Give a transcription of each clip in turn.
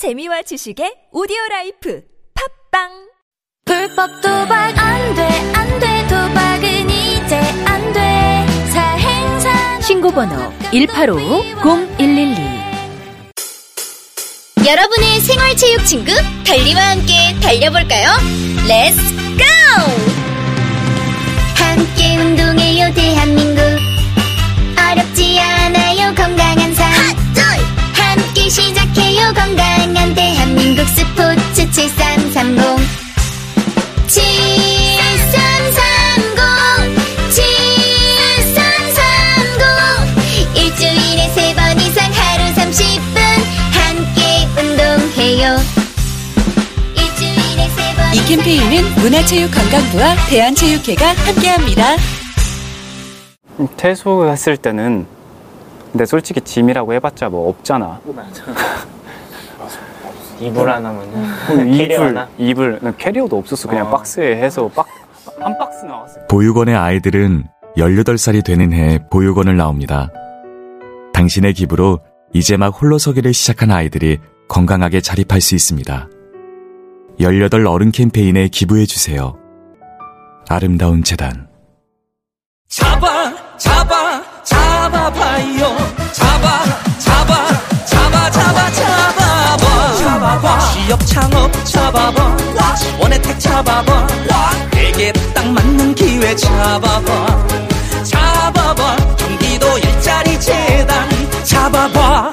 재미와 지식의 오디오 라이프 팟빵 불법 도박 안 돼, 안 돼, 도박은 이제 안 돼. 사행산업 신고번호 185-0112 여러분의 생활체육 친구 달리와 함께 달려볼까요? Let's go! 함께 운동해요 대한민국 어렵지 않아요 함께 시작해요. 건강한 대한민국 스포츠 7330 7330 7330 일주일에 세 번 이상 하루 30분 함께 운동해요. 일주일에 세 번 이 캠페인은 문화체육관광부와 대한체육회가 함께합니다. 퇴소했을 때는 근데 솔직히 짐이라고 해봤자 뭐 없잖아. 이불 하나면요. 이불 캐리어 하나? 이불 난 캐리어도 없었어. 그냥 어. 박스에 해서 박 한 박스 나왔어. 보육원의 아이들은 18살이 되는 해 보육원을 나옵니다. 당신의 기부로 이제 막 홀로서기를 시작한 아이들이 건강하게 자립할 수 있습니다. 18 어른 캠페인에 기부해주세요. 아름다운 재단. 잡아 잡아 잡아봐요. 잡아 잡아 잡아 잡아 잡아봐. 잡아봐. 취업 창업 잡아봐. 원혜택 잡아봐. 내게 딱 맞는 기회 잡아봐. 잡아봐. 경기도 일자리 재단 잡아봐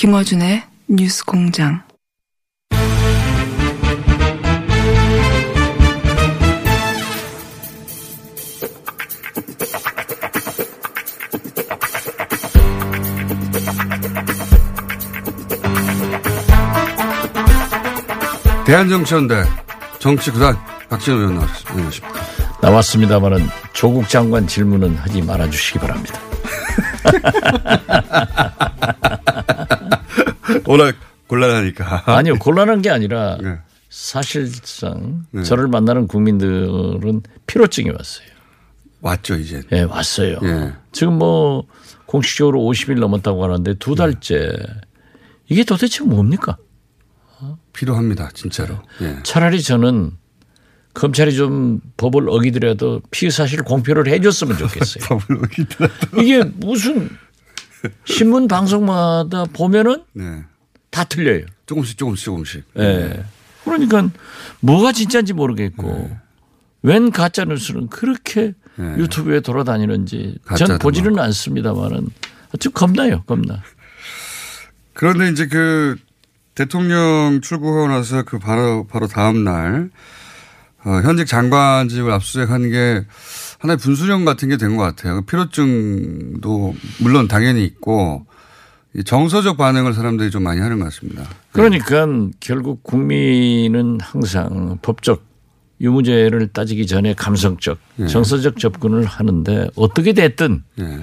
김어준의 뉴스 공장. 대한정치연대 정치구단 박진호 의원 나왔습니다. 안녕하십니까. 나왔습니다만은 조국 장관 질문은 하지 말아주시기 바랍니다. 워낙 곤란하니까. 아니요, 곤란한 게 아니라 네. 사실상 네. 저를 만나는 국민들은 피로증이 왔어요. 왔죠, 이제. 예, 왔어요. 예. 지금 뭐 공식적으로 50일 넘었다고 하는데 두 달째 이게 도대체 뭡니까? 필요합니다, 진짜로. 예. 차라리 저는 검찰이 좀 법을 어기더라도 피의 사실 공표를 해줬으면 좋겠어요. 법을 어기더라도. 이게 무슨 신문 방송마다 보면은 네. 다 틀려요. 조금씩, 조금씩, 조금씩. 예. 그러니까 뭐가 진짜인지 모르겠고 웬 가짜 뉴스는 그렇게 네. 유튜브에 돌아다니는지 전 보지는 않습니다만은 좀 겁나요, 겁나. 그런데 이제 그 대통령 출국하고 나서 그 바로, 바로 다음 날 어, 현직 장관직을 압수수색한 게 하나의 분수령 같은 게 된 것 같아요. 그 피로증도 물론 당연히 있고 이 정서적 반응을 사람들이 좀 많이 하는 것 같습니다. 그러니까 결국 국민은 항상 법적 유무죄를 따지기 전에 감성적, 예. 정서적 접근을 하는데 어떻게 됐든 예.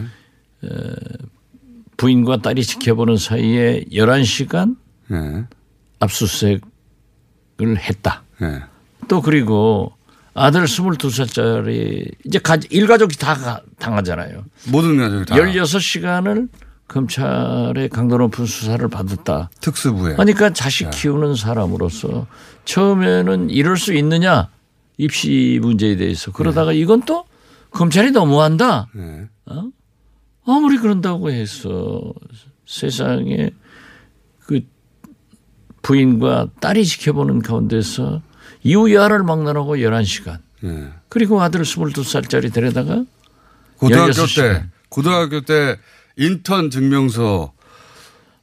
부인과 딸이 지켜보는 사이에 11시간 예. 압수수색을 했다. 예. 또 그리고 아들 22살짜리 이제 가- 일가족이 다 가- 당하잖아요. 모든 가족이 다 16시간을 검찰의 강도 높은 수사를 받았다. 특수부에. 그러니까 자식 키우는 사람으로서 처음에는 이럴 수 있느냐 입시 문제에 대해서 그러다가 이건 또 검찰이 너무한다. 네. 어? 아무리 그런다고 해서 세상에 그 부인과 딸이 지켜보는 가운데서 이후야를 막론하고 11시간 예. 그리고 아들 22살짜리 데려다가 고등학교 16시간. 때 고등학교 때 인턴 증명서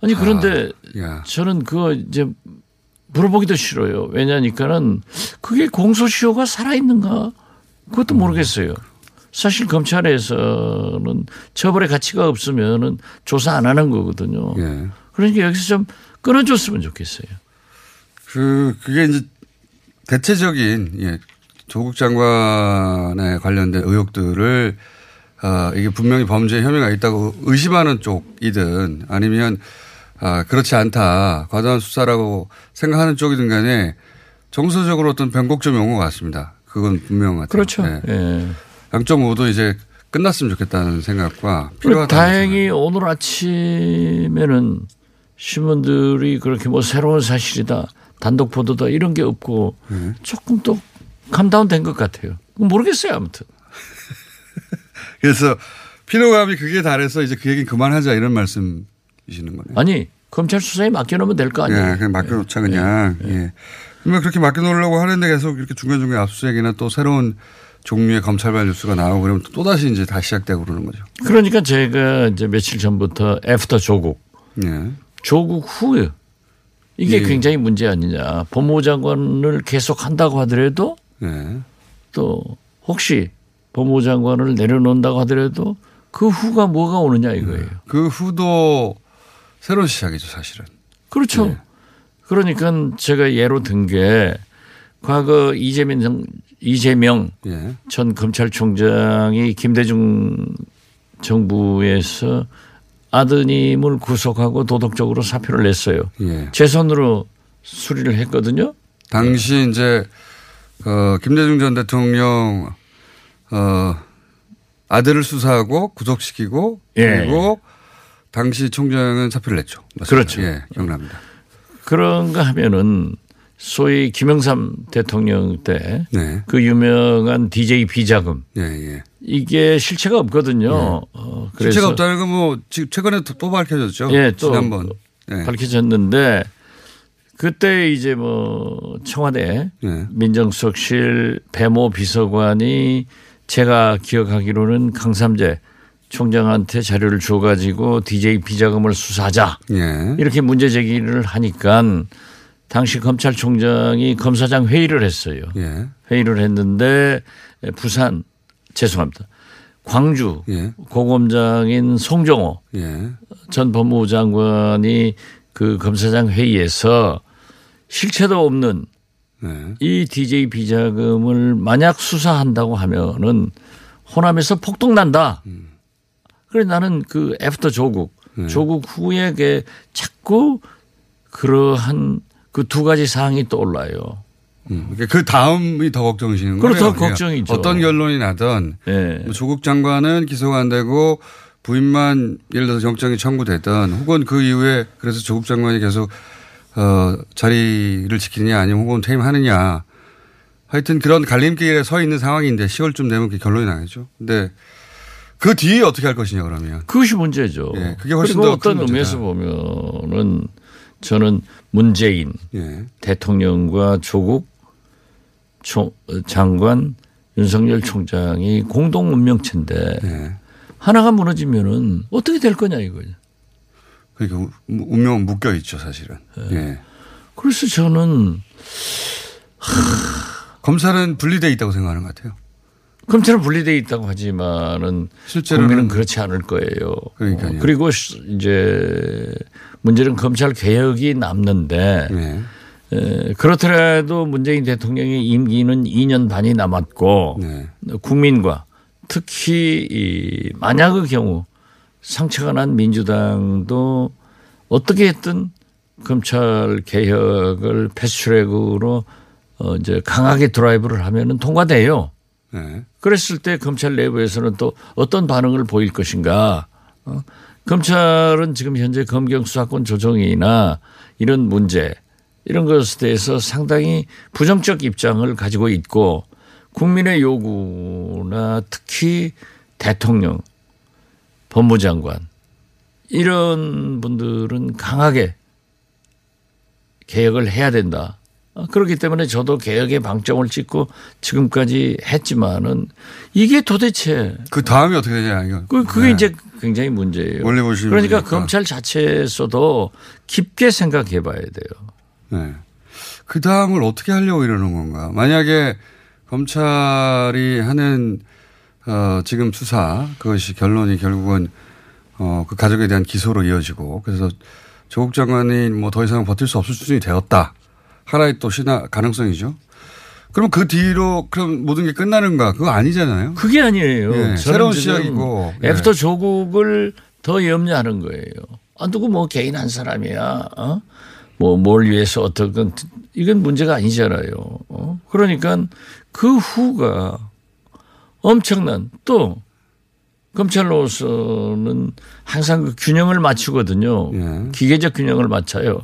아니 그런데 야. 저는 그거 이제 물어보기도 싫어요. 왜냐니까는 그게 공소시효가 살아있는가? 그것도 모르겠어요. 사실 검찰에서는 처벌의 가치가 없으면은 조사 안 하는 거거든요. 예. 그러니까 여기서 좀 끊어줬으면 좋겠어요. 그 그게 이제 대체적인 예, 조국 장관에 관련된 의혹들을 아, 이게 분명히 범죄 혐의가 있다고 의심하는 쪽이든 아니면 아, 그렇지 않다 과도한 수사라고 생각하는 쪽이든 간에 정서적으로 어떤 변곡점이 온 것 같습니다. 그건 분명한 것 같아요. 그렇죠. 예. 예. 양쪽 모두 이제 끝났으면 좋겠다는 생각과 필요하다. 다행히 오늘 아침에는 신문들이 그렇게 뭐 새로운 사실이다, 단독 보도다 이런 게 없고 조금 또 감다운 된 것 같아요. 모르겠어요 아무튼. 그래서 피로감이 그게 달해서 이제 그 얘기 그만하자 이런 말씀이시는 거네요. 아니 검찰 수사에 맡겨놓으면 될 거 아니에요. 예, 그냥 맡겨놓자 그냥. 예. 그러면 그렇게 맡겨놓으려고 하는데 계속 이렇게 중간중간 압수수색이나 또 새로운 종류의 검찰발 뉴스가 나오고 그러면 또 다시 이제 다시 시작되고 그러는 거죠. 그러니까 제가 이제 며칠 전부터 after 조국, 예. 조국 후에 이게 예. 굉장히 문제 아니냐. 법무부 장관을 계속 한다고 하더라도 예. 또 혹시 법무부 장관을 내려놓는다고 하더라도 그 후가 뭐가 오느냐 이거예요. 그 후도 새로운 시작이죠, 사실은. 그렇죠. 네. 그러니까 제가 예로 든 게 과거 이재명 정- 이재명 예. 전 검찰총장이 김대중 정부에서 아드님을 구속하고 도덕적으로 사표를 냈어요. 예. 제 손으로 수리를 했거든요. 당시 이제 어, 김대중 전 대통령 어, 아들을 수사하고 구속시키고 예. 그리고 당시 총장은 사표를 냈죠. 맞습니다. 그렇죠. 예, 기억납니다. 그런가 하면은 소위 김영삼 대통령 때그 네. 유명한 DJ 비자금 예, 예. 이게 실체가 없거든요. 어, 그래서 실체가 없다는 건 뭐 지금 최근에 또, 또 밝혀졌죠. 예, 또 지난번. 예. 밝혀졌는데 그때 이제 뭐 청와대 예. 민정수석실 배모 비서관이 제가 기억하기로는 강삼재 총장한테 자료를 줘가지고 DJ 비자금을 수사하자 예. 이렇게 문제 제기를 하니까 당시 검찰총장이 검사장 회의를 했어요. 예. 회의를 했는데 부산 죄송합니다. 광주 예. 고검장인 송정호 예. 전 법무부 장관이 그 검사장 회의에서 실체도 없는 네. 이 DJ 비자금을 만약 수사한다고 하면은 호남에서 폭동 난다. 그래 나는 그 after 조국, 조국 후에 그 자꾸 그러한 그 두 가지 사항이 떠올라요. 음. 그 다음이 더 걱정이시는 거예요. 그렇죠. 그러니까 걱정이죠. 어떤 결론이 나든 예. 뭐 조국 장관은 기소가 안 되고 부인만 예를 들어서 영장이 청구되든 혹은 그 이후에 그래서 조국 장관이 계속 어, 자리를 지키느냐 아니면 혹은 퇴임하느냐 하여튼 그런 갈림길에 서 있는 상황인데 10월쯤 되면 그 결론이 나겠죠. 근데 그 뒤에 어떻게 할 것이냐 그러면. 그것이 문제죠. 예, 그게 훨씬 더큰 어떤. 의미에서 보면은 저는 문재인 예. 대통령과 조국 총- 장관 윤석열 총장이 공동 운명체인데 예. 하나가 무너지면은 어떻게 될 거냐 이거죠. 그러니까 우- 운명은 묶여 있죠 사실은. 예. 그래서 저는 검찰은 분리돼 있다고 생각하는 것 같아요. 검찰은 분리돼 있다고 하지만은 실제로는 국민은 그렇지 않을 거예요. 그러니까요. 어, 그리고 시- 이제 문제는 검찰 개혁이 남는데 예. 에, 그렇더라도 문재인 대통령의 임기는 2년 반이 남았고 네. 국민과 특히 이 만약의 경우 상처가 난 민주당도 어떻게 했든 검찰 개혁을 패스트트랙으로 어 이제 강하게 드라이브를 하면은 통과돼요. 예. 그랬을 때 검찰 내부에서는 또 어떤 반응을 보일 것인가. 어? 검찰은 지금 현재 검경 수사권 조정이나 이런 문제 이런 것에 대해서 상당히 부정적 입장을 가지고 있고 국민의 요구나 특히 대통령, 법무장관 이런 분들은 강하게 개혁을 해야 된다. 어, 그렇기 때문에 저도 개혁의 방점을 찍고 지금까지 했지만은 이게 도대체 그 다음이 어떻게 되냐 이거. 그 그게 네. 이제 굉장히 문제예요. 보시는 그러니까 분이니까. 검찰 자체에서도 깊게 생각해 봐야 돼요. 네. 그 다음을 어떻게 하려고 이러는 건가? 만약에 검찰이 하는 어, 지금 수사 그것이 결론이 결국은 어, 그 가족에 대한 기소로 이어지고 그래서 조국 장관이 뭐 더 이상 버틸 수 없을 수준이 되었다. 하나의 또 신화 가능성이죠. 그럼 그 뒤로 그럼 모든 게 끝나는가? 그거 아니잖아요. 그게 아니에요. 예, 새로운 시작이고. 예. after 조국을 더 염려하는 거예요. 아, 누구 뭐 개인 한 사람이야. 어? 뭐 뭘 위해서 어떻건 이건 문제가 아니잖아요. 어? 그러니까 그 후가 엄청난 또 검찰로서는 항상 그 균형을 맞추거든요. 예. 기계적 균형을 맞춰요.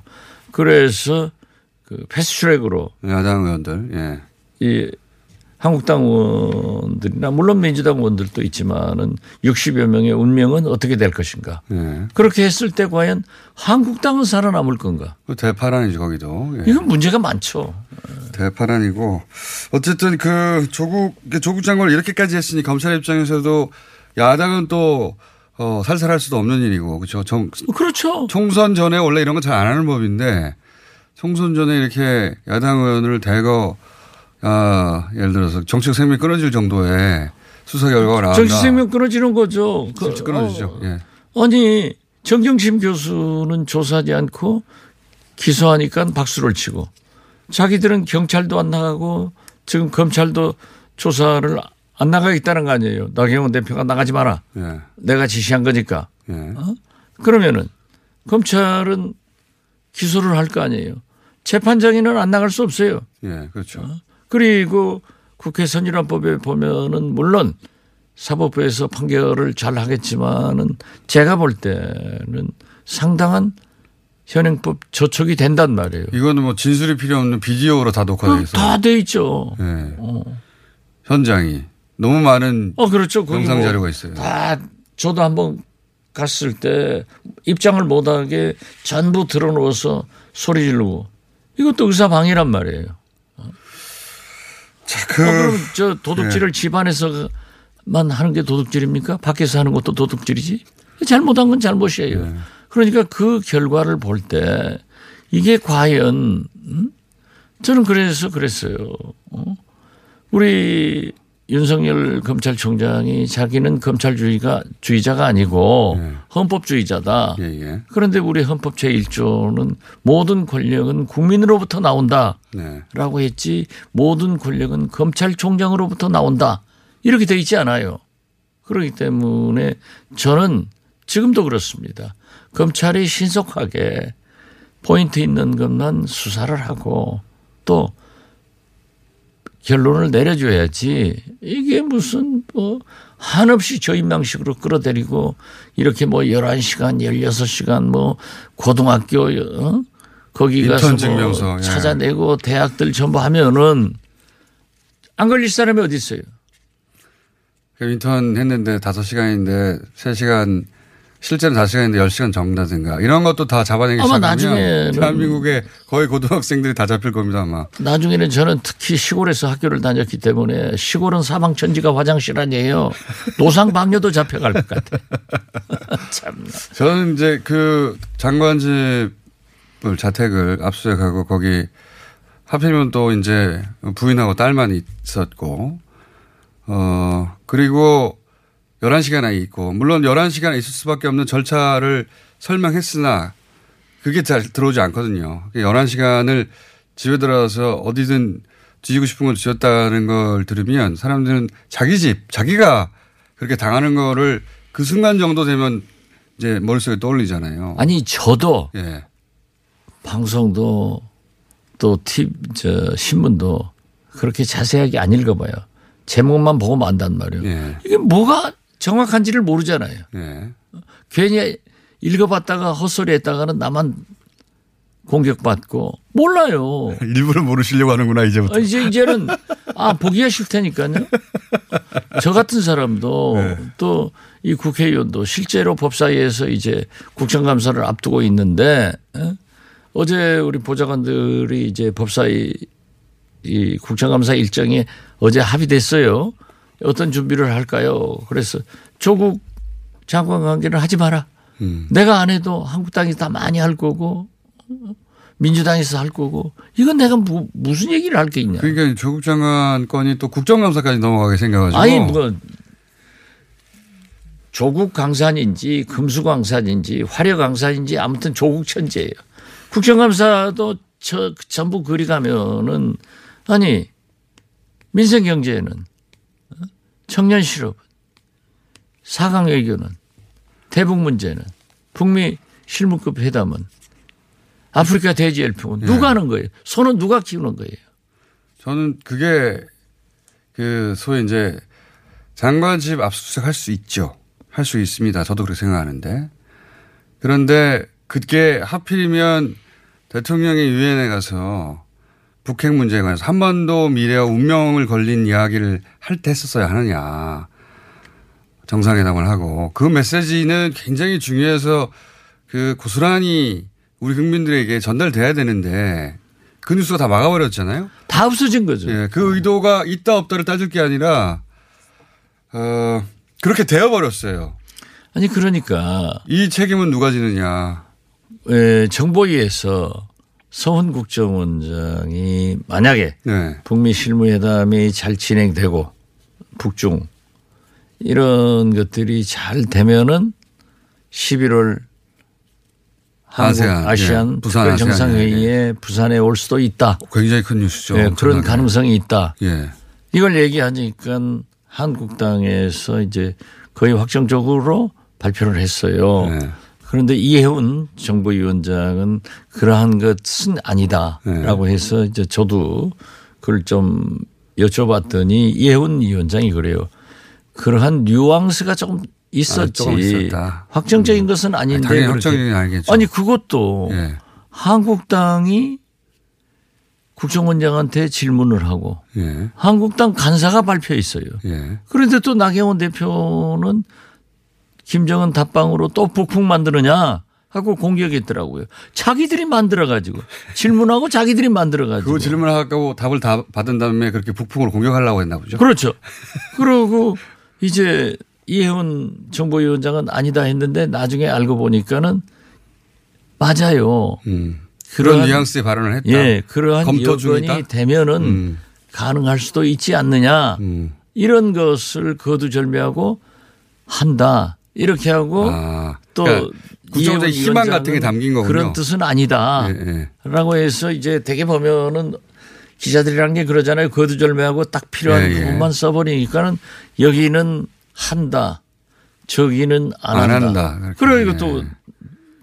그래서 그 패스트트랙으로 야당 의원들. 예. 이 한국당 의원들이나 물론 민주당 의원들도 있지만은 60여 명의 운명은 어떻게 될 것인가. 예. 그렇게 했을 때 과연 한국당은 살아남을 건가. 그 대파란이죠 거기도. 예. 이건 문제가 많죠. 대파란이고 어쨌든 그 조국 조국 장관을 이렇게까지 했으니 검찰 입장에서도 야당은 또 어, 살살할 수도 없는 일이고 그렇죠. 정, 그렇죠. 총선 전에 원래 이런 건 잘 안 하는 법인데 총선 전에 이렇게 야당 의원을 대거 아, 예를 들어서 정책 생명 끊어질 정도의 수사 결과가 나온다. 정치 생명 끊어지는 거죠. 그, 진짜 끊어지죠. 예. 어, 아니 정경심 교수는 조사하지 않고 기소하니까 박수를 치고 자기들은 경찰도 안 나가고 지금 검찰도 조사를 안 나가겠다는 거 아니에요. 나경원 대표가 나가지 마라. 예. 내가 지시한 거니까. 예. 어? 그러면은 검찰은 기소를 할 거 아니에요. 재판장에는 안 나갈 수 없어요. 예. 그렇죠. 그리고 국회 선진화법에 보면은 물론 사법부에서 판결을 잘 하겠지만은 제가 볼 때는 상당한 현행법 저촉이 된단 말이에요. 이거는 뭐 진술이 필요 없는 비디오로 다 녹화돼 있어요. 다 돼 있죠. 예. 어. 현장이 너무 많은 어, 그렇죠. 영상 뭐 자료가 있어요. 다 저도 한번 갔을 때 입장을 못하게 전부 들어놓아서 소리 지르고 이것도 의사 방해란 말이에요. 자, 그 어, 그럼 저 도둑질을 집안에서만 하는 게 도둑질입니까? 밖에서 하는 것도 도둑질이지? 잘못한 건 잘못이에요. 그러니까 그 결과를 볼 때 이게 과연 음? 저는 그래서 그랬어요. 어? 우리 윤석열 검찰총장이 자기는 검찰주의가 주의자가 아니고 헌법주의자다. 예, 예. 그런데 우리 헌법 제1조는 모든 권력은 국민으로부터 나온다. 네. 라고 했지 모든 권력은 검찰총장으로부터 나온다. 이렇게 돼 있지 않아요. 그렇기 때문에 저는 지금도 그렇습니다. 검찰이 신속하게 포인트 있는 것만 수사를 하고 또 결론을 내려줘야지 이게 무슨 뭐 한없이 저인망식으로 끌어들이고 이렇게 뭐 11시간, 16시간 뭐 고등학교 어? 거기 가서 뭐 예. 찾아내고 대학들 전부 하면은 안 걸릴 사람이 어디 있어요. 그 인턴 했는데 5시간인데 3시간 실제는 5시간인데 10시간 적는다든가 이런 것도 다 잡아내기 아마 나중에는- 대한민국의 거의 고등학생들이 다 잡힐 겁니다 아마. 나중에는 저는 특히 시골에서 학교를 다녔기 때문에 시골은 사방천지가 화장실 아니에요. 노상방뇨도 잡혀갈 것 같아. 참. 저는 이제 그 장관집을 자택을 압수수색하고 거기 하필이면 또 이제 부인하고 딸만 있었고 어 그리고 11시간이 있고 물론 11시간 있을 수밖에 없는 절차를 설명했으나 그게 잘 들어오지 않거든요. 11시간을 집에 들어가서 어디든 뒤지고 싶은 걸 지었다는 걸 들으면 사람들은 자기 집, 자기가 그렇게 당하는 거를 그 순간 정도 되면 이제 머릿속에 떠올리잖아요. 아니 저도 예. 방송도 또 티, 저 신문도 그렇게 자세하게 안 읽어봐요. 제목만 보고 만단 말이에요. 예. 이게 뭐가 정확한지를 모르잖아요. 예. 괜히 읽어봤다가 헛소리 했다가는 나만 공격받고 몰라요. 일부러 모르시려고 하는구나 이제부터. 아, 이제 이제는 아 보기가 싫다니까요. 저 같은 사람도 네. 또이 국회의원도 실제로 법사위에서 이제 국정감사를 앞두고 있는데 에? 어제 우리 보좌관들이 이제 법사위 이 국정감사 일정이 어제 합의됐어요. 어떤 준비를 할까요? 그래서 조국 장관 관계는 하지 마라. 음. 내가 안 해도 한국 땅이 다 많이 할 거고 민주당에서 할 거고 이건 내가 무, 무슨 얘기를 할 게 있냐. 그러니까 조국 장관 건이 또 국정감사까지 넘어가게 생겨가지고. 아니 뭐 조국 강산인지 금수 강산인지 화려 강산인지 아무튼 조국 천재예요. 국정감사도 저 전부 그리 가면은 아니 민생 경제는 청년 실업은 사강 외교는 대북 문제는 북미 실무급 회담은 아프리카 돼지 열풍은 누가 하는 거예요? 손은 누가 키우는 거예요? 저는 그게 그 소위 이제 장관집 압수수색 할 수 있죠. 할 수 있습니다. 저도 그렇게 생각하는데. 그런데 그게 하필이면 대통령이 유엔에 가서 북핵 문제에 관해서 한 번도 미래와 운명을 걸린 이야기를 할 때 했었어야 하느냐. 정상회담을 하고 그 메시지는 굉장히 중요해서 그 고스란히 우리 국민들에게 전달돼야 되는데 그 뉴스가 다 막아버렸잖아요. 다 없어진 거죠. 예, 그 의도가 있다 없다를 따질 게 아니라 어, 그렇게 되어버렸어요. 아니 그러니까 이 책임은 누가 지느냐. 에, 정보위에서 서훈 국정원장이 만약에 네. 북미 실무회담이 잘 진행되고 북중 이런 것들이 잘 되면은 11월 한국 아세안, 아시안, 예, 부산 아세안, 정상회의에 부산에 올 수도 있다. 굉장히 큰 뉴스죠. 예, 그런. 가능성이 있다. 예. 이걸 얘기하니까 한국당에서 이제 거의 확정적으로 발표를 했어요. 네. 그런데 이해훈 정부위원장은 그러한 것은 아니다라고 네. 해서 이제 저도 그걸 좀 여쭤봤더니 이해훈 위원장이 그래요. 그러한 뉘앙스가 조금 있었지. 있었다. 확정적인 것은 아닌데. 당연히 그렇게. 확정적인 알겠죠. 아니 그것도 예. 한국당이 국정원장한테 질문을 하고 예. 한국당 간사가 발표했어요. 예. 그런데 또 나경원 대표는 김정은 답방으로 또 북풍 만드느냐 하고 공격했더라고요. 자기들이 만들어가지고 질문하고 자기들이 만들어가지고. 그 질문하고 답을 다 받은 다음에 그렇게 북풍으로 공격하려고 했나 보죠. 그렇죠. 그러고 이제 이혜원 정보위원장은 아니다 했는데 나중에 알고 보니까는 맞아요. 음. 그런 뉘앙스의 발언을 했다. 예, 그러한 검토 여건이 중이다? 되면은 음. 가능할 수도 있지 않느냐 음. 이런 것을 거두절미하고 한다 이렇게 하고 아, 또 그러니까 이혜원 희망 같은 게 담긴 거군요. 그런 뜻은 아니다라고 예, 예. 해서 이제 되게 보면은 기자들이란 게 그러잖아요. 거두절미하고 딱 필요한 예, 예. 부분만 써버리니까는 여기는 한다, 저기는 안, 안 한다. 한다. 그러니까 예. 또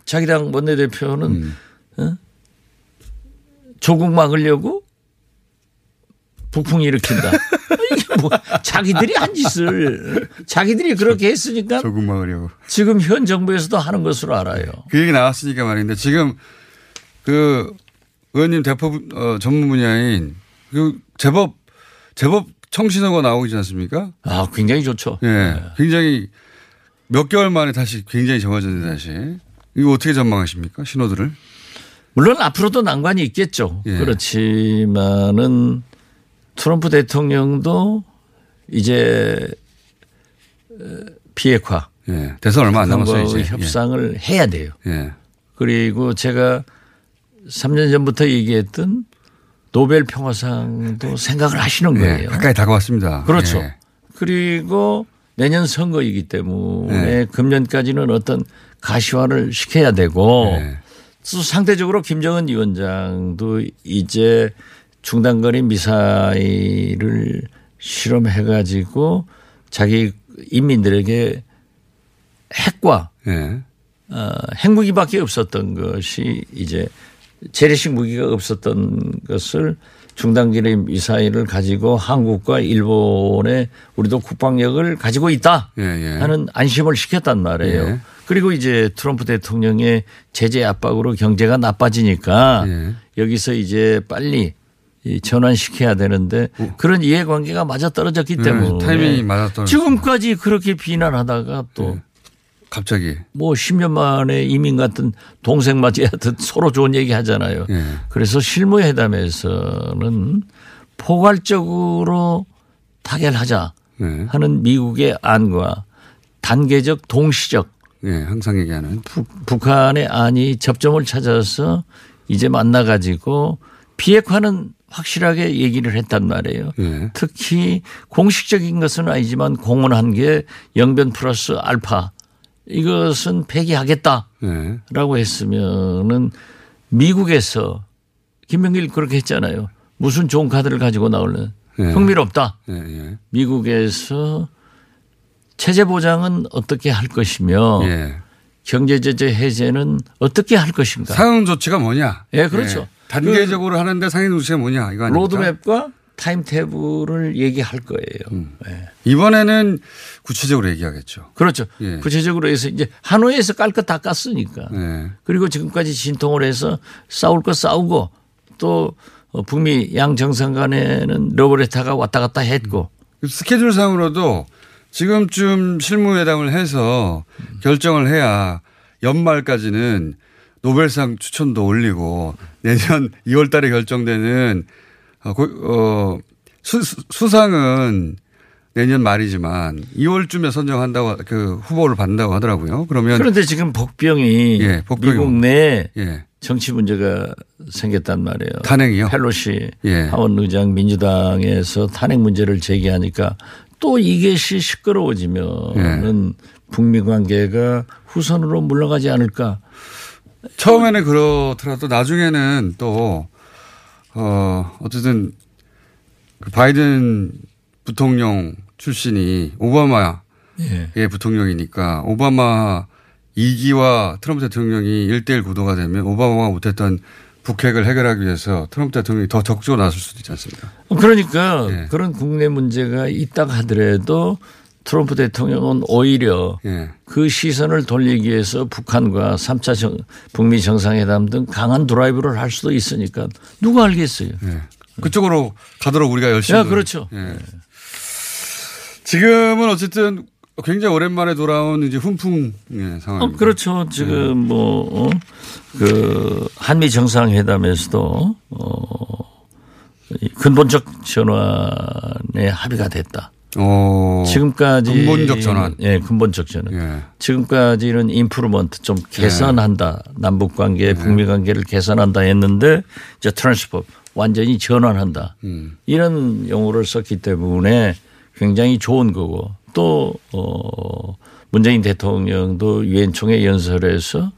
자기 당 원내대표는 음. 어? 조국 막으려고 북풍 일으킨다. 뭐 자기들이 한 짓을 자기들이 그렇게 했으니까 조금 막으려고. 지금 현 정부에서도 하는 것으로 알아요. 그 얘기 나왔으니까 말인데 지금 그 의원님 대표 어, 전문 분야인 그 제법 제법 청신호가 나오지 않습니까? 아, 굉장히 좋죠. 예. 굉장히 몇 개월 만에 다시 굉장히 좋아졌는데 다시. 이거 어떻게 전망하십니까? 신호들을? 물론 앞으로도 난관이 있겠죠. 예. 그렇지만은 트럼프 대통령도 이제 어, 비핵화 예. 대선 얼마 안 남았어요, 이제. 협상을 해야 돼요. 예. 그리고 제가 3년 전부터 얘기했던 노벨 평화상도 생각을 하시는 예. 거예요. 가까이 다가왔습니다. 그렇죠. 예. 그리고 내년 선거이기 때문에 네. 금년까지는 어떤 가시화를 시켜야 되고 예. 또 상대적으로 김정은 위원장도 이제 중단거리 미사일을 실험해 가지고 자기 인민들에게 핵과 예. 어, 핵무기밖에 없었던 것이 이제 재래식 무기가 없었던 것을 중단거리 미사일을 가지고 한국과 일본의 우리도 국방력을 가지고 있다 예, 예. 하는 안심을 시켰단 말이에요. 예. 그리고 이제 트럼프 대통령의 제재 압박으로 경제가 나빠지니까 예. 여기서 이제 빨리 이 전환시켜야 되는데 그런 이해관계가 맞아 떨어졌기 예, 때문에 타이밍이 맞아 떨어졌습니다. 지금까지 그렇게 비난하다가 또 갑자기. 뭐 10년 만에 이민 같은 동생 맞이하듯 서로 좋은 얘기 하잖아요. 예. 그래서 실무회담에서는 포괄적으로 타결하자 네. 하는 미국의 안과 단계적 동시적 예, 항상 얘기하는. 북한의 안이 접점을 찾아서 이제 만나 가지고 비핵화는 확실하게 얘기를 했단 말이에요. 예. 특히 공식적인 것은 아니지만 공언한 게 영변 플러스 알파 이것은 폐기하겠다라고 예. 했으면은 미국에서 김명길 그렇게 했잖아요. 무슨 좋은 카드를 가지고 나올래? 예. 흥미롭다. 미국에서 체제 보장은 어떻게 할 것이며 예. 경제 제재 해제는 어떻게 할 것인가? 상응 조치가 뭐냐? 예, 그렇죠. 예. 단계적으로 하는데 상응 조치가 뭐냐? 이거 아닙니까? 로드맵과 타임테이블을 얘기할 거예요. 예. 이번에는 구체적으로 얘기하겠죠. 그렇죠. 예. 구체적으로 해서 이제 하노이에서 깔 것 다 깠으니까. 예. 그리고 지금까지 진통을 해서 싸울 거 싸우고 또 어, 북미 양 정상 간에는 러브레타가 왔다 갔다 했고 스케줄상으로도 지금쯤 실무회담을 해서 결정을 해야 연말까지는 노벨상 추천도 올리고 내년 2월 달에 결정되는 어, 고- 어, 수, 수상은 내년 말이지만 2월쯤에 선정한다고 그 후보를 받는다고 하더라고요. 그러면 그런데 지금 복병이 예, 복병이 미국 내 예. 정치 문제가 생겼단 말이에요. 탄핵이요? 펠로시 예. 하원 의장 민주당에서 탄핵 문제를 제기하니까 또 이것이 시끄러워지면은 예. 북미 관계가 후선으로 물러가지 않을까. 처음에는 그렇더라도 나중에는 또, 어, 어쨌든 그 바이든 부통령 출신이 오바마의 예. 부통령이니까 오바마 2기와 트럼프 대통령이 1대1 구도가 되면 오바마가 못했던 북핵을 해결하기 위해서 트럼프 대통령이 더 적극적으로 나설 수도 있지 않습니까? 그러니까 예. 그런 국내 문제가 있다 하더라도 트럼프 대통령은 오히려 예. 그 시선을 돌리기 위해서 북한과 3차 정, 북미 정상회담 등 강한 드라이브를 할 수도 있으니까 누가 알겠어요. 예. 그쪽으로 가도록 우리가 열심히. 야, 그렇죠. 예. 지금은 어쨌든 굉장히 오랜만에 돌아온 이제 훈풍 예, 어, 상황입니다. 그렇죠. 지금 뭐, 어, 그, 한미 정상회담에서도, 어, 이 근본적 전환에 합의가 됐다. 어, 지금까지. 근본적 전환. 예, 근본적 전환. 예. 지금까지는 improvement 좀 개선한다. 남북 관계, 북미 관계를 개선한다 했는데 이제 transfo 완전히 전환한다. 음. 이런 용어를 썼기 때문에 굉장히 좋은 거고 또, 어, 문재인 대통령도 유엔 총회 연설에서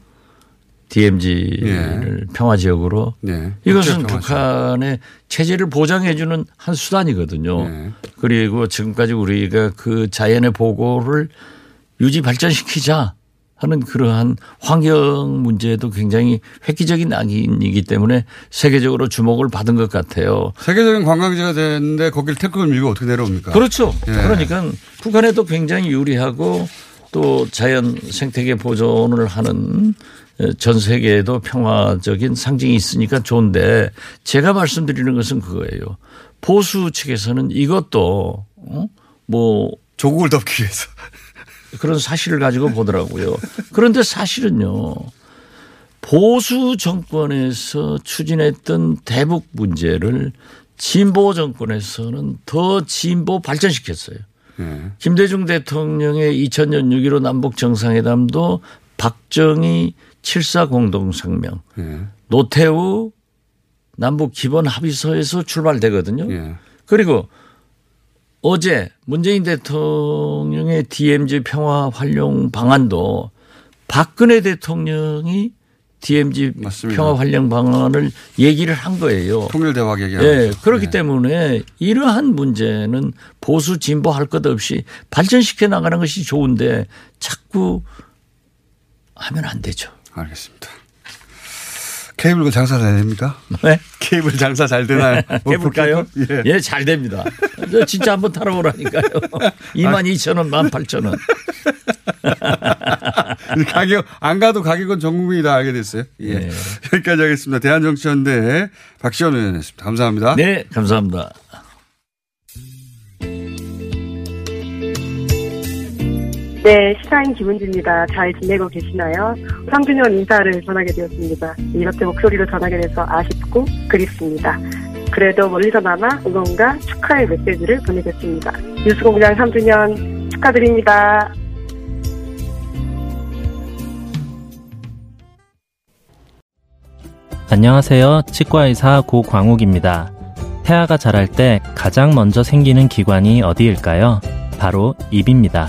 DMZ를 평화 지역으로 네. 이것은 평화 북한의 체제를 보장해 주는 한 수단이거든요. 네. 그리고 지금까지 우리가 그 자연의 보고를 유지 발전시키자 하는 그러한 환경 문제도 굉장히 획기적인 악인이기 때문에 세계적으로 주목을 받은 것 같아요. 세계적인 관광지가 됐는데 거길 태극을 밀고 어떻게 내려옵니까? 그렇죠. 예. 그러니까 북한에도 굉장히 유리하고 또 자연 생태계 보존을 하는 전 세계에도 평화적인 상징이 있으니까 좋은데 제가 말씀드리는 것은 그거예요. 보수 측에서는 이것도 어? 뭐 조국을 덮기 위해서. 그런 사실을 가지고 보더라고요. 그런데 사실은요. 보수 정권에서 추진했던 대북 문제를 진보 정권에서는 더 진보 발전시켰어요. 예. 김대중 대통령의 2000년 6.15 남북 정상회담도 박정희 7.4 공동성명, 예. 노태우 남북 기본 합의서에서 출발되거든요. 예. 그리고 어제 문재인 대통령의 DMZ 평화 활용 방안도 박근혜 대통령이 DMZ 맞습니다. 평화 활용 방안을 얘기를 한 거예요. 통일 대화 얘기하고. 예, 그렇기 때문에 이러한 문제는 보수 진보 할 것 없이 발전시켜 나가는 것이 좋은데 자꾸 하면 안 되죠. 알겠습니다. 케이블 장사 잘 됩니까? 네? 케이블 장사 잘 되나요? 해볼까요? 예. 예, 잘 됩니다. 저 진짜 한번 타러오라니까요. 2만 2천 원, 1만 8천 원. 가격 안 가도 가격은 전 국민이 다 알게 됐어요. 예. 네. 여기까지 하겠습니다. 대한정치연대 박시원 의원이었습니다. 감사합니다. 네, 감사합니다. 네, 시사인 김은지입니다. 잘 지내고 계시나요? 3주년 인사를 전하게 되었습니다. 이렇게 목소리로 전하게 돼서 아쉽고 그립습니다. 그래도 멀리서나마 응원과 축하의 메시지를 보내겠습니다. 뉴스공장 3주년 축하드립니다. 안녕하세요. 치과의사 고광욱입니다. 태아가 자랄 때 가장 먼저 생기는 기관이 어디일까요? 바로 입입니다.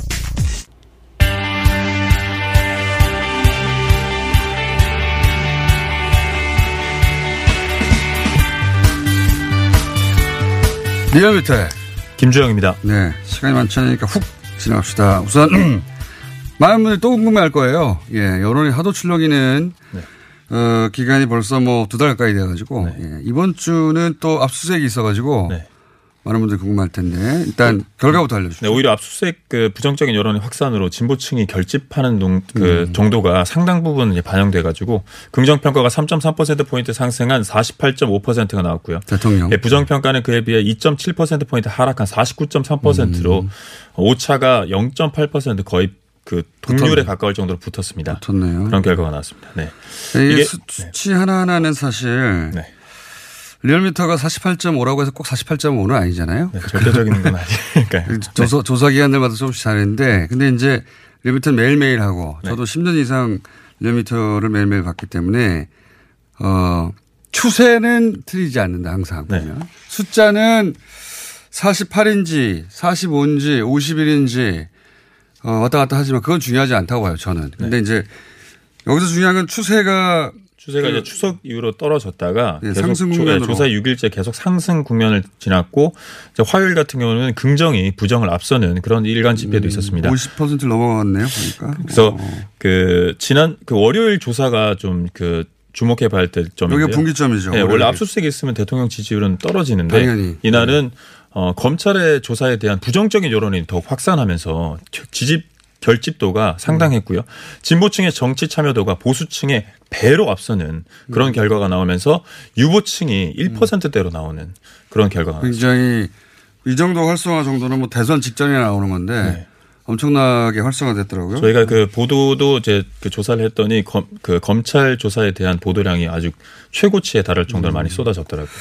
리얼미터 김주영입니다. 네, 시간이 많지 않으니까 훅 지나갑시다. 우선 많은 분들이 또 궁금해할 거예요. 예, 여론이 하도 출렁이는 네. 어, 기간이 벌써 뭐 두 달 가까이 돼가지고 네. 예, 이번 주는 또 압수수색이 있어가지고 네. 많은 분들이 궁금할 텐데 일단 네. 결과부터 알려주시죠. 네, 오히려 압수수색 그 부정적인 여론의 확산으로 진보층이 결집하는 동, 그 음. 정도가 상당 부분 이제 반영돼 가지고 긍정 평가가 3.3% 포인트 상승한 48.5%가 나왔고요. 대통령. 네, 부정 평가는 그에 비해 2.7% 포인트 하락한 49.3%로 음. 오차가 0.8% 거의 그 동률에. 가까울 정도로 붙었습니다. 붙었네요. 그런 결과가 나왔습니다. 네. 이게 수치 하나하나는 사실 네. 리얼미터가 48.5라고 해서 꼭 48.5는 아니잖아요. 네, 절대적인 건 아니니까요. 그 조사, 네. 조사 기관들마다 조금씩 다른데 근데 이제 리얼미터는 매일매일 하고 네. 저도 10년 이상 리얼미터를 매일매일 봤기 때문에 어, 추세는 틀리지 않는다 항상 네. 보면. 숫자는 48인지 45인지 51인지 어, 왔다 갔다 하지만 그건 중요하지 않다고 봐요 저는. 근데 네. 이제 여기서 중요한 건 추세가 추세가 그, 이제 추석 이후로 떨어졌다가 네, 계속 상승 국면으로. 조사 6일째 계속 상승 국면을 지났고 화요일 같은 경우는 긍정이 부정을 앞서는 그런 일간 지표도 음, 있었습니다. 50%를 넘어갔네요, 보니까. 그래서 어. 그 지난 그 월요일 조사가 좀그 주목해 봐야 될 점인데요. 여기 분기점이죠. 네, 원래 압수수색이 있으면 대통령 지지율은 떨어지는데 당연히. 이날은 어, 검찰의 조사에 대한 부정적인 여론이 더욱 확산하면서 지지 결집도가 상당했고요. 진보층의 정치 참여도가 보수층의 배로 앞서는 그런 음. 결과가 나오면서 유보층이 1%대로 나오는 그런 결과가 굉장히 이 정도 활성화 정도는 뭐 대선 직전에 나오는 건데 네. 엄청나게 활성화됐더라고요. 저희가 그 보도도 이제 그 조사를 했더니 검, 그 검찰 조사에 대한 보도량이 아주 최고치에 달할 정도로 음. 많이 쏟아졌더라고요.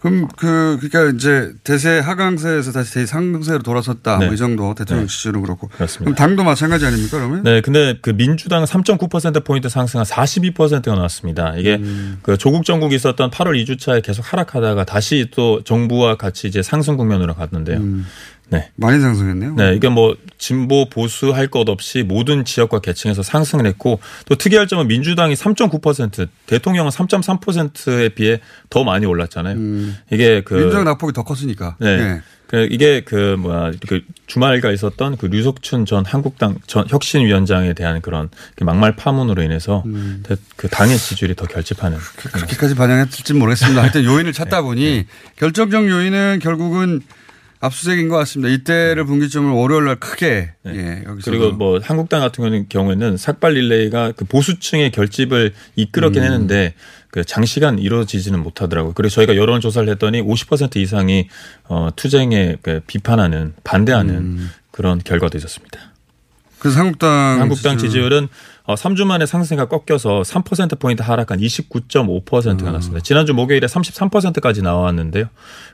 그럼 그 그러니까 이제 대세 하강세에서 다시 대상세로 돌아섰다 뭐 네. 뭐 이 정도 대통령 네. 지지율은 그렇고 그렇습니다. 그럼 당도 마찬가지 아닙니까 그러면? 네, 근데 그 민주당 3.9% 포인트 상승한 42%가 나왔습니다. 이게 음. 그 조국 정국이 있었던 8월 2주차에 계속 하락하다가 다시 또 정부와 같이 이제 상승 국면으로 갔는데요. 음. 네. 많이 상승했네요. 네. 이게 뭐 진보 보수 할 것 없이 모든 지역과 계층에서 상승을 했고 또 특이할 점은 민주당이 3.9% 대통령은 3.3%에 비해 더 많이 올랐잖아요. 음. 이게 그 민주당 낙폭이 더 컸으니까. 네. 네. 그 이게 그 뭐야 그 주말가 있었던 그 류석춘 전 한국당 전 혁신위원장에 대한 그런 그 막말 파문으로 인해서 음. 그 당의 지지율이 더 결집하는 그, 그렇게까지 반영했을지 모르겠습니다. 하여튼 요인을 찾다 네. 보니 네. 결정적 요인은 결국은 압수수색인 것 같습니다. 이때를 분기점을 월요일 날 크게 네. 예, 여기서 그리고 뭐 한국당 같은 경우에는 삭발 릴레이가 그 보수층의 결집을 이끌었긴 음. 했는데 그 장시간 이루어지지는 못하더라고요. 그래서 저희가 여론 조사를 했더니 50% 이상이 어 투쟁에 그 비판하는 반대하는 음. 그런 결과도 있었습니다. 그래서 한국당 한국당 지지율. 어, 3주 만에 상승세가 꺾여서 3%포인트 하락한 29.5%가 났습니다. 지난주 목요일에 33%까지 나왔는데요.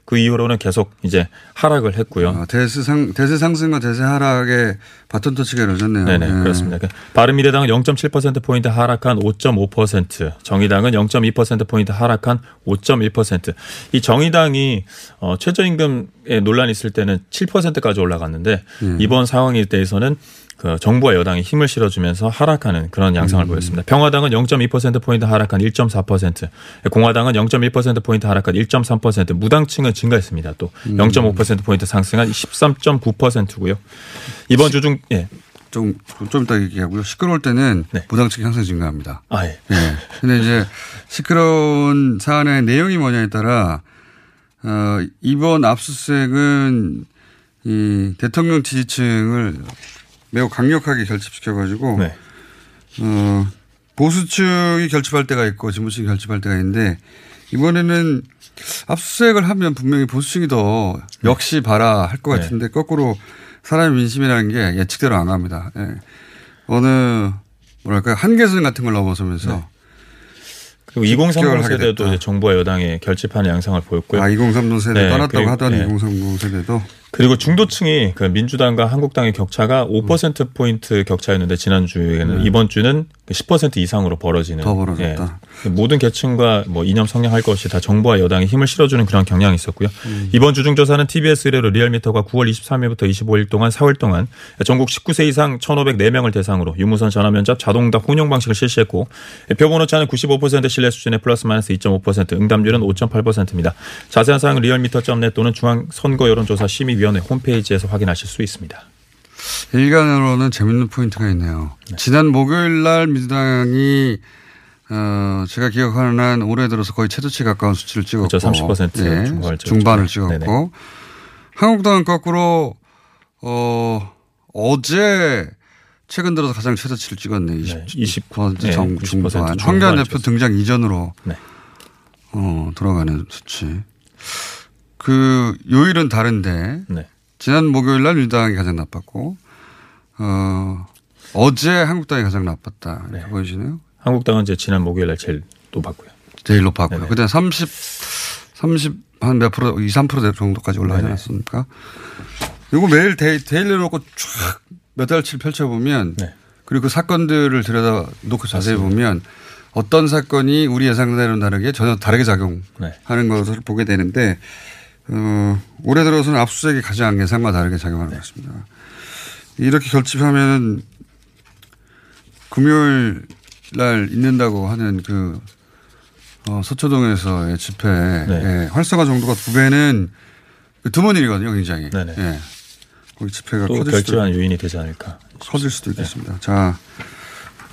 그 이후로는 계속 이제 하락을 했고요. 아, 대세 상 대세 상승과 대세 하락의 바톤 터치가 이루어졌네요. 네네 예. 그렇습니다. 그 바른미래당은 0.7% 포인트 하락한 5.5%, 정의당은 0.2% 포인트 하락한 5.1%. 이 정의당이 어, 최저임금에 논란이 있을 때는 7%까지 올라갔는데 음. 이번 상황에 대해서는 그 정부와 여당이 힘을 실어주면서 하락하는 그런 양상을 음. 보였습니다. 평화당은 0.2% 포인트 하락한 1.4%, 공화당은 0.1% 포인트 하락한 1.3%, 무당층은 증가했습니다. 또 음. 0.5% 포인트 상승한 13.9%고요. 이번 주 중 예. 좀, 좀 이따 얘기하고요. 시끄러울 때는 무당층 향상 증가합니다. 아, 예. 예. 근데 이제 시끄러운 사안의 내용이 뭐냐에 따라, 어, 이번 압수수색은 이 대통령 지지층을 매우 강력하게 결집시켜가지고, 네. 어, 보수층이 결집할 때가 있고 진보층이 결집할 때가 있는데, 이번에는 압수수색을 하면 분명히 보수층이 더 역시 봐라 할것 네. 같은데, 거꾸로 사람의 민심이라는 게 예측대로 안 갑니다. 예. 어느, 뭐랄까, 한계선 같은 걸 넘어서면서. 그리고 2030 습격을 하게 세대도 정부와 여당의 결집하는 양상을 보였고요. 아, 2030 세대 떠났다고 그리고- 하던 네. 2030 세대도 그리고 중도층이 그 민주당과 한국당의 격차가 5% 포인트 격차였는데 지난주에는 네. 이번 주는 10% 이상으로 벌어지는 더 벌어졌다. 예. 모든 계층과 뭐 이념 성향할 것이 다 정부와 여당이 힘을 실어주는 그런 경향이 있었고요. 음. 이번 주중조사는 TBS 의뢰로 리얼미터가 9월 23일부터 25일 동안 4월 동안 전국 19세 이상 1,504명을 대상으로 유무선 전화 면접 자동응답 혼용 방식을 실시했고 표본 오차는 95% 신뢰 수준의 플러스 마이너스 2.5% 응답률은 5.8%입니다. 자세한 사항은 리얼미터.net 또는 중앙선거여론조사 심의위원회 홈페이지에서 확인하실 수 있습니다. 일간으로는 재밌는 포인트가 있네요. 지난 목요일 날 민주당이 어, 제가 기억하는 한 올해 들어서 거의 최저치 가까운 수치를 찍었고 그렇죠. 30% 예, 중반을. 중반을 찍었고 네네. 한국당은 거꾸로 어, 어제 최근 들어서 가장 최저치를 찍었네. 20, 20% 네, 정, 20% 중반. 황교안 대표. 등장 이전으로 네. 어, 돌아가는 수치. 그 요일은 다른데 네. 지난 목요일 날 민주당이 가장 나빴고 어, 어제 한국당이 가장 나빴다. 이렇게 보여지네요. 한국당은 이제 지난 목요일 날 제일 높았고요. 제일 높았고요. 그때 30, 30, 한 몇 프로, 2, 3% 정도까지 올라가지 네네. 않았습니까? 이거 매일 데, 데일리 놓고 쫙 몇 달치를 펼쳐보면 네. 그리고 그 사건들을 들여다 놓고 자세히 보면 어떤 사건이 우리 예상대로는 다르게 전혀 다르게 작용하는 네. 것을 보게 되는데 어, 올해 들어서는 압수수색이 가장 예상과 다르게 작용하는 것 같습니다. 이렇게 결집하면 금요일 날 있는다고 하는 그 어, 서초동에서의 집회 네. 예, 활성화 정도가 두 배는 그 드문 일이거든요, 굉장히. 네네. 예. 거기 집회가 또 결집하는 요인이 되지 않을까. 커질 수도 있겠습니다. 자,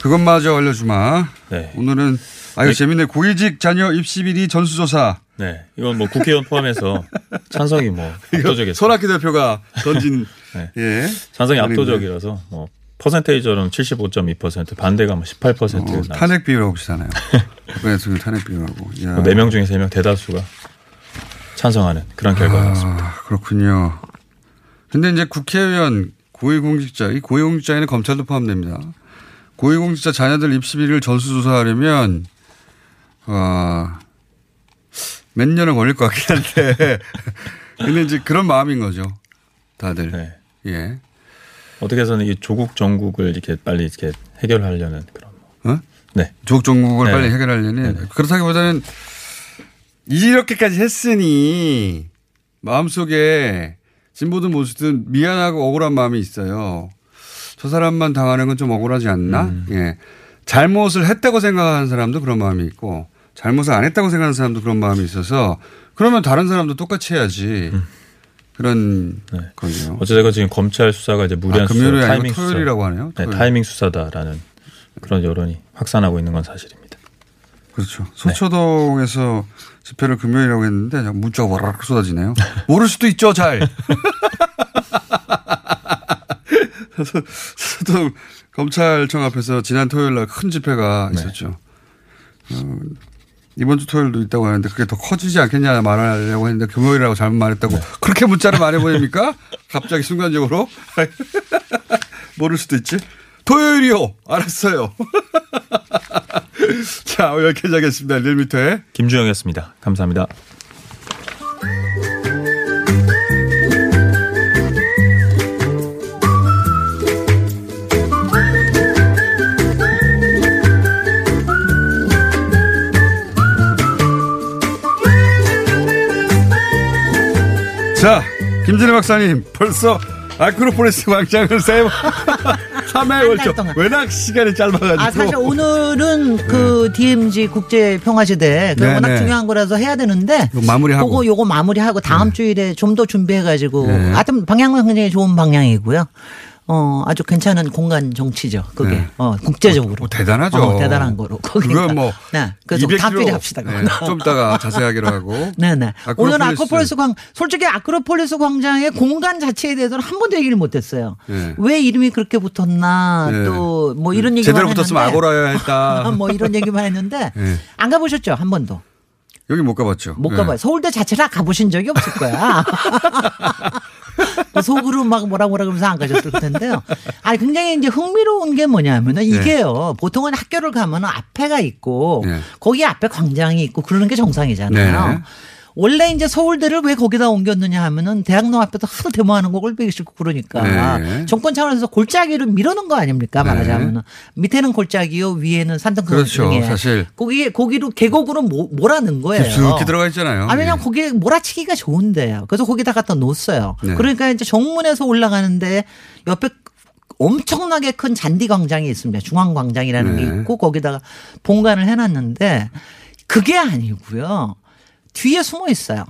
그것마저 알려주마. 네. 오늘은 아 이거 네. 재밌네. 고위직 자녀 입시 비리 전수조사. 네. 이건 뭐 국회의원 포함해서 찬성이 뭐 압도적이었어요. 손학규 대표가 던진 네. 예. 찬성이 말인데. 압도적이라서 뭐 퍼센테이저는 75.2% 반대가 뭐 18% 어. 탄핵 비율하고 비슷하네요. 그래 지금 탄핵 비율하고. 야. 4명 중에 3명 대다수가 찬성하는 그런 결과였습니다. 아, 그렇군요. 근데 이제 국회의원 고위공직자, 이 고위공직자에는 검찰도 포함됩니다. 고위공직자 자녀들 입시 비리를 전수조사하려면 어, 몇 년은 걸릴 것 같긴 한데 근데 이제 그런 마음인 거죠. 다들. 네. 예. 어떻게 해서는 이 조국 정국을 이렇게 빨리 이렇게 해결하려는 그런 어? 네. 조국 종국을 네. 빨리 해결하려는 그렇다기보다는 이렇게까지 했으니 마음속에 진보든 보수든 미안하고 억울한 마음이 있어요. 저 사람만 당하는 건 좀 억울하지 않나? 음. 예. 잘못을 했다고 생각하는 사람도 그런 마음이 있고 잘못을 안 했다고 생각하는 사람도 그런 마음이 있어서 그러면 다른 사람도 똑같이 해야지. 그런 거죠. 어쨌든 지금 검찰 수사가 이제 무리한 아, 수사, 타이밍 토요일이라고 수사. 하네요. 네, 토요일. 타이밍 수사다라는 그런 여론이 확산하고 있는 건 사실입니다. 그렇죠. 소초동에서 집회를 금요일이라고 했는데 문자가 와라락 쏟아지네요. 모를 수도 있죠, 잘. 소- 소초동 검찰청 앞에서 지난 토요일 날 큰 집회가 있었죠. 어, 이번 주 토요일도 있다고 하는데 그게 더 커지지 않겠냐 말하려고 했는데 금요일이라고 잘못 말했다고 그렇게 문자를 많이 보냅니까? 갑자기 순간적으로. 모를 수도 있지. 토요일이요. 알았어요. 자, 여기까지 하겠습니다. 리얼미터의 김주영이었습니다. 감사합니다. 자, 김진애 박사님, 벌써 아크로폴리스 광장을 세 3회 월초 외낙 시간이 짧아가지고. 아, 사실 오늘은 그 DMZ 국제 평화시대 그 네, 워낙 네. 중요한 거라서 해야 되는데 이거 마무리하고. 그거 요거 마무리하고 다음 주일에 좀 더 준비해가지고 네. 하여튼 방향은 굉장히 좋은 방향이고요. 어 아주 괜찮은 공간 정치죠. 그게 네. 어 국제적으로 뭐 대단하죠. 어, 대단한 거로. 그건 뭐. 네. 그래서 200km, 다음 주에 합시다. 네. 좀 이따가 자세하기로 하고. 네네. 아크로폴리스. 오늘 아크로폴리스 광 솔직히 아크로폴리스 광장의 공간 자체에 대해서는 한 번도 얘기를 못했어요. 네. 왜 이름이 그렇게 붙었나 네. 또뭐 이런 얘기만 제대로 붙었으면 했는데 아고라야 했다. 뭐 이런 얘기만 했는데 네. 안 가보셨죠 한 번도 여기 못 가봤죠. 못 네. 가봐요. 서울대 자체를 가보신 적이 없을 거야. 뭐 속으로 막 뭐라 뭐라 그러면서 안 가셨을 텐데요. 아니 굉장히 이제 흥미로운 게 뭐냐면은 이게요. 보통은 학교를 가면은 앞에가 있고 네. 거기 앞에 광장이 있고 그러는 게 정상이잖아요. 네. 원래 이제 서울대를 왜 거기다 옮겼느냐 하면은 대학로 앞에서 하도 데모하는 거 꼴보기 싫고 그러니까 네. 정권 차원에서 골짜기를 밀어놓은 거 아닙니까 말하자면은 밑에는 골짜기요 위에는 산등성 그렇죠. 중에 사실. 거기에 거기로 계곡으로 모- 몰아넣은 거예요. 깊숙이 들어가 있잖아요. 아, 왜냐면 예. 거기에 몰아치기가 좋은데요. 그래서 거기다 갖다 놓았어요. 네. 그러니까 이제 정문에서 올라가는데 옆에 엄청나게 큰 잔디 광장이 있습니다. 중앙 광장이라는 게 네. 있고 거기다가 본관을 해놨는데 그게 아니고요. 뒤에 숨어 있어요.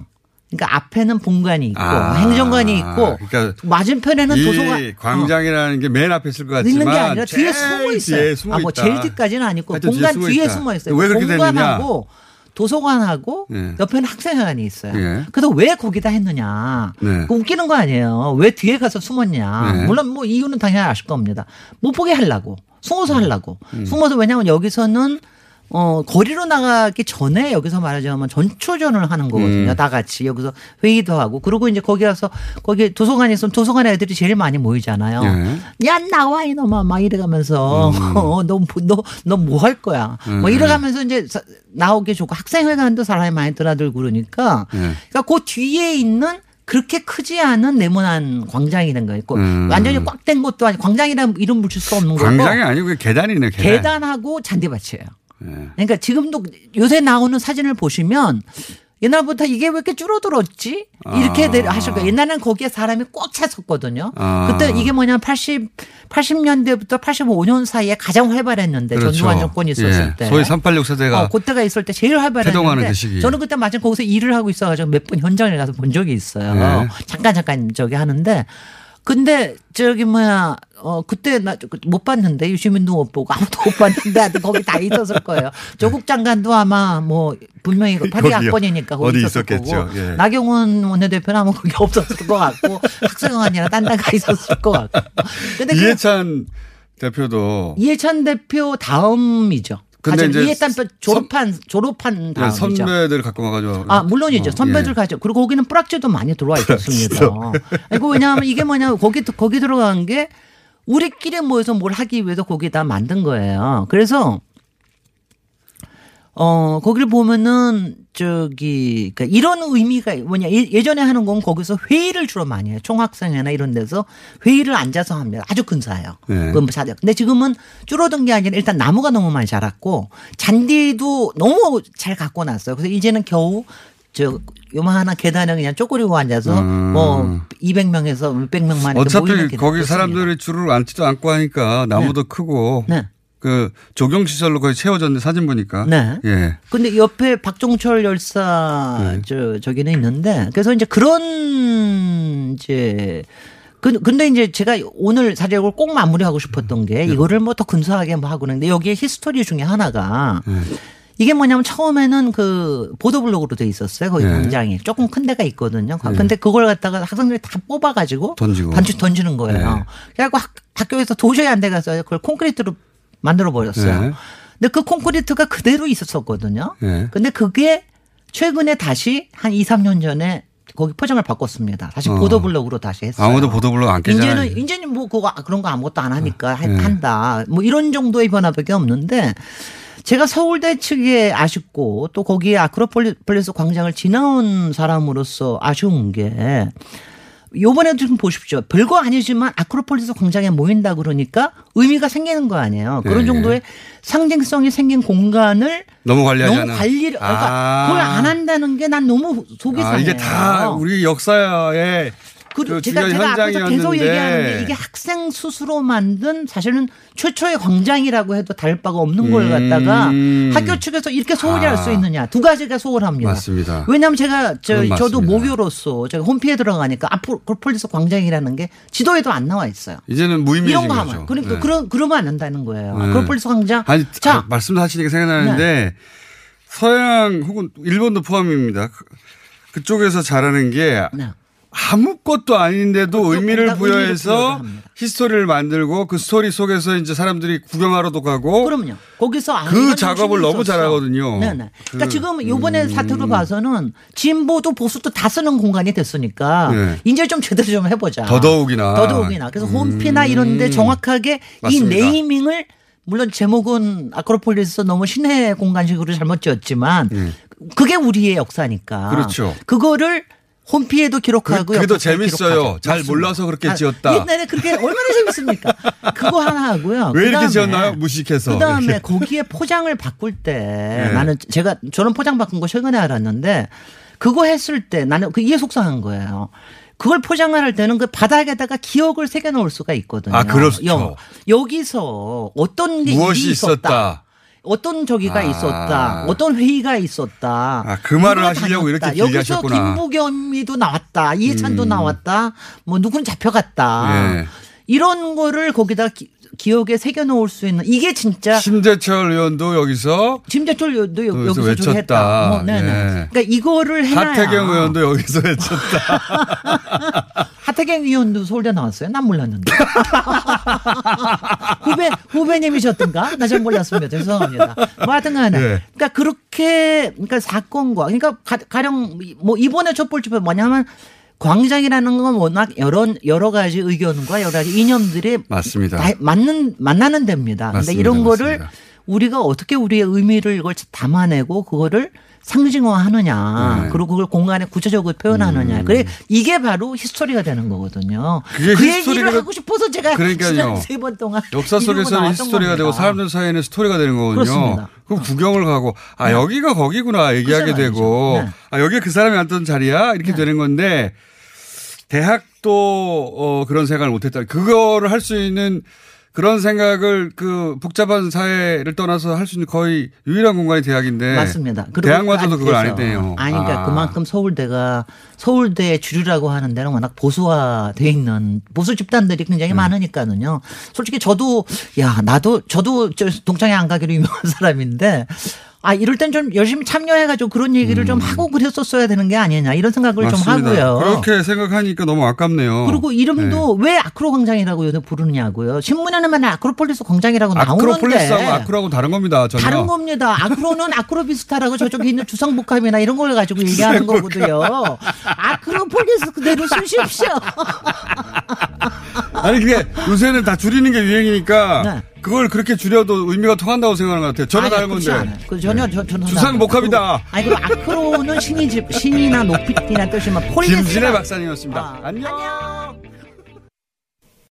그러니까 앞에는 본관이 있고 아, 행정관이 있고 그러니까 맞은편에는 이 도서관 광장이라는 게맨 앞에 있을 것 같지만 있는 게 아니라 뒤에 숨어 있어요. 뒤에 숨어 아, 뭐. 제일 뒤까지는 아니고 본관 뒤에 있다. 숨어 있어요. 왜 그렇게? 본관하고 도서관하고 예. 옆에는 학생회관이 있어요. 예. 그래서 왜 거기다 했느냐? 네. 그 웃기는 거 아니에요. 왜 뒤에 가서 숨었냐? 네. 물론 뭐 이유는 당연히 아실 겁니다. 못 보게 하려고. 숨어서 하려고. 음. 숨어서 왜냐하면 여기서는 어, 거리로 나가기 전에 여기서 말하자면 전초전을 하는 거거든요. 음. 다 같이 여기서 회의도 하고. 그리고 이제 거기 가서 거기 도서관에 있으면 도서관 애들이 제일 많이 모이잖아요. 예. 야, 나와, 이놈아. 막 이래가면서. 어, 너, 너, 너 뭐 할 거야. 뭐 음. 이래가면서 이제 사- 나오기 좋고 학생회관도 사람이 많이 드나들고 그러니까. 예. 그러니까 그 뒤에 있는 그렇게 크지 않은 네모난 광장이 된 거예요. 그 음. 완전히 꽉 된 것도 아니고 광장이라는 이름 붙일 수 없는 거고. 광장이 아니고 계단이네 계단. 계단하고 잔디밭이에요. 예. 그러니까 지금도 요새 나오는 사진을 보시면 옛날부터 이게 왜 이렇게 줄어들었지? 이렇게 아. 내- 하실 거예요. 옛날에는 거기에 사람이 꽉 찼었거든요. 아. 그때 이게 뭐냐면 80, 80년대부터 85년 사이에 가장 활발했는데 그렇죠. 전두환 정권이 있었을 예. 때. 소위 386 세대가 어, 그때가 있을 때 제일 활발했는데 그 시기. 저는 그때 마침 거기서 일을 하고 있어가지고 몇 번 현장에 가서 본 적이 있어요. 네. 잠깐 잠깐 저기 하는데 근데 저기 뭐야 어 그때 나 못 봤는데 유시민도 못 보고 아무도 못 봤는데 거기 다 있었을 거예요. 조국 장관도 아마 뭐 분명히 거기요. 82학번이니까 거기 어디 있었을. 거고 예. 나경원 원내대표는 아마 거기 없었을 것 같고 학생회관이나 딴데가 있었을 것 같고. 근데 그 이해찬 대표도 이해찬 대표 다음이죠. 근데 이제 이해찬 대표 졸업한 졸업한 네, 다음이죠. 선배들 갖고 와가지고. 아, 물론이죠. 어, 선배들 예. 가죠. 그리고 거기는 뿌락지도 많이 들어와 있었습니다. 이거 왜냐하면 이게 뭐냐면 거기, 거기 들어간 게 우리끼리 모여서 뭘 하기 위해서 거기다 만든 거예요. 그래서 어, 거기를 보면은 저기 그러니까 이런 의미가 뭐냐 예- 예전에 하는 건 거기서 회의를 주로 많이 해요. 총학생회나 이런 데서 회의를 앉아서 합니다. 아주 근사해요. 네. 그건 뭐 근데 지금은 줄어든 게 아니라 일단 나무가 너무 많이 자랐고 잔디도 너무 잘 갖고 놨어요. 그래서 이제는 겨우 저 요만한 계단에 그냥 쪼그리고 앉아서 음. 뭐 200명에서 몇백 명만 이렇게 모이는 어차피 게 거기. 사람들이 줄을 앉지도 않고 하니까 나무도 크고 네. 그 조경 시설로 거의 채워졌는데 사진 보니까. 네. 예. 근데 옆에 박종철 열사 네. 저 저기는 있는데 그래서 이제 그런 이제 그- 근데 이제 제가 오늘 이걸 꼭 마무리하고 싶었던 게 네. 이거를 뭐 더 근사하게 뭐 하고 그러는데 여기에 history 중에 하나가 네. 이게 뭐냐면 처음에는 그 보도블록으로 돼 있었어요. 거기 네. 광장이 조금 큰 데가 있거든요. 네. 근데 그걸 갖다가 학생들이 다 뽑아가지고 던지고. 반씩 던지는 거예요. 네. 그래갖고 학, 학교에서 도저히 안 돼가서 그걸 콘크리트로 만들어 버렸어요. 네. 근데 그 콘크리트가 그대로 있었었거든요. 네. 근데 그게 최근에 다시 한 2, 3년 전에 거기 포장을 바꿨습니다. 다시 어. 보도블록으로 다시 했어요. 아무도 보도블록 안 깨잖아요. 이제는 이제는 뭐 그거 그런 거 아무것도 안 하니까 하- 네. 한다. 뭐 이런 정도의 변화밖에 없는데 제가 서울대 측에 아쉽고 또 거기에 아크로폴리스 광장을 지나온 사람으로서 아쉬운 게 요번에도 좀 보십시오. 별거 아니지만 아크로폴리스 광장에 모인다 그러니까 의미가 생기는 거 아니에요. 그런 네. 정도의 상징성이 생긴 공간을 너무 관리하지 너무. 관리를 그러니까 아. 그걸 안 한다는 게 난 너무 속이 아, 상해요. 이게 다 우리 역사의 그, 제가 제가 앞에서 계속 현장이었는데 얘기하는 게 이게 학생 스스로 만든 사실은 최초의 광장이라고 해도 다를 바가 없는 걸 갖다가 음. 학교 측에서 이렇게 소홀히할 아. 수 있느냐 두 가지가 소홀합니다. 맞습니다. 왜냐하면 제가 저, 저도. 모교로서 제가 홈피에 들어가니까 아크로폴리스 광장이라는 게 지도에도 안 나와 있어요. 이제는 무의미해진 이런 거 거죠. 하면 그러니까 네. 그러, 그러면 안 된다는 거예요. 네. 아크로폴리스 광장 아니, 자 네. 아, 말씀하시니까 생각나는데 서양 혹은 일본도 포함입니다. 그- 그쪽에서 잘하는 게 네. 아무것도 아닌데도 의미를 거기다 의미를 부여해서. history를 만들고 그 스토리 속에서 이제 사람들이 구경하러도 가고 그럼요. 거기서 아, 그 작업을 너무 있었어. 잘하거든요. 네네. 그러니까 그, 지금 요번에 음. 사태로 봐서는 진보도 보수도 다 쓰는 공간이 됐으니까 네. 이제 좀 제대로 좀 해보자. 더더욱이나. 더더욱이나. 그래서 홈피나 이런데 정확하게 맞습니다. 이 naming을 물론 제목은 아크로폴리스 너무 신의 공간식으로 잘못 지었지만 그게 우리의 역사니까. 네. 그렇죠. 그거를 홈피에도 기록하고 그- 그게 더 역사에 재밌어요. 잘 맞습니다. 몰라서 그렇게 아, 지었다. 옛날에 그렇게 얼마나 재밌습니까? 그거 하나 하고요. 왜 이렇게 그다음에 지었나요? 무식해서. 그다음에 이렇게. 거기에 포장을 바꿀 때 네. 나는 제가 저는 포장 바꾼 거 최근에 알았는데 그거 했을 때 나는 그 이해 속상한 거예요. 그걸 포장을 할 때는 그 바닥에다가 기억을 새겨 놓을 수가 있거든요. 아, 그렇죠. 여, 여기서 어떤 게 무엇이 있었다. 있었다. 어떤 저기가 아. 있었다. 어떤 회의가 있었다. 아, 그 말을 하시려고 이렇게 다녔다. 길게 여기서 하셨구나. 김부겸이도 나왔다. 이해찬도 음. 나왔다. 뭐 누군 잡혀갔다. 예. 이런 거를 거기다 기, 기억에 새겨 놓을 수 있는 이게 진짜 심재철 의원도 여기서 심재철 의원도 여- 했다. 외쳤다. 뭐, 네네. 예. 그러니까 이거를 해놔야 하태경 의원도 여기서 외쳤다. 하태경 의원도 서울대 나왔어요? 난 몰랐는데. 후배, 후배님이셨던가? 나 잘 몰랐습니다. 죄송합니다. 뭐 하여튼 간에. 네. 그러니까 그렇게, 그러니까 사건과, 그러니까 가, 가령 뭐 이번에 촛불집회 뭐냐면 광장이라는 건 워낙 여러, 여러 가지 의견과 여러 가지 이념들이 맞습니다. 다 맞는, 만나는 데입니다. 맞습니다. 이런 거를 맞습니다. 우리가 어떻게 우리의 의미를 이걸 담아내고 그거를 상징화하느냐. 네. 그리고 그걸 공간에 구체적으로 표현하느냐. 그래 이게 바로 history가 되는 거거든요. 그게 그 얘기를 하고 싶어서 제가 그러니까요. 세번 동안 역사 속에서는 history가 되고 겁니다. 사람들 사이에는 스토리가 되는 거거든요. 그렇습니다. 그럼 구경을 가고 아 네. 여기가 거기구나 얘기하게 되고 네. 아 여기 그 사람이 앉던 자리야 이렇게 되는 건데 대학도 어 그런 생각을 못했다. 그거를 할 수 있는 그런 생각을 그 복잡한 사회를 떠나서 할 수 있는 거의 유일한 공간이 대학인데 맞습니다. 대학마저도 그걸 안 했대요. 아니, 그러니까 아. 그만큼 서울대가 서울대 주류라고 하는 데는 워낙 보수화돼 있는 보수 집단들이 굉장히 음. 많으니까는요. 솔직히 저도 야 나도 저도 저 동창회 안 가기로 유명한 사람인데. 아, 이럴 땐 좀 열심히 참여해가지고 그런 얘기를 좀 하고 그랬었어야 되는 게 아니냐 이런 생각을 좀 음. 맞습니다. 하고요. 그렇게 생각하니까 너무 아깝네요. 그리고 이름도 네. 왜 아크로 광장이라고 요새 부르냐고요. 신문에는 맨날 아크로폴리스 광장이라고 나오는데. 아크로폴리스하고 아크로하고 다른 겁니다. 전혀. 다른 겁니다. 아크로는 아크로비스타라고 저쪽에 있는 주상복합이나 이런 걸 가지고 얘기하는 거거든요. 아크로폴리스 그대로 쓰십시오. 아니 그게 요새는 다 줄이는 게 유행이니까 네. 그걸 그렇게 줄여도 의미가 통한다고 생각하는 것 같아요. 전혀 아니, 다른 건데. 그 전혀 저, 저는 주상복합이다. 아니 그리고 아크로는 신이 집 신이나 높이나 뜻이면 폴리스가 김진애 박사님이었습니다. 안녕.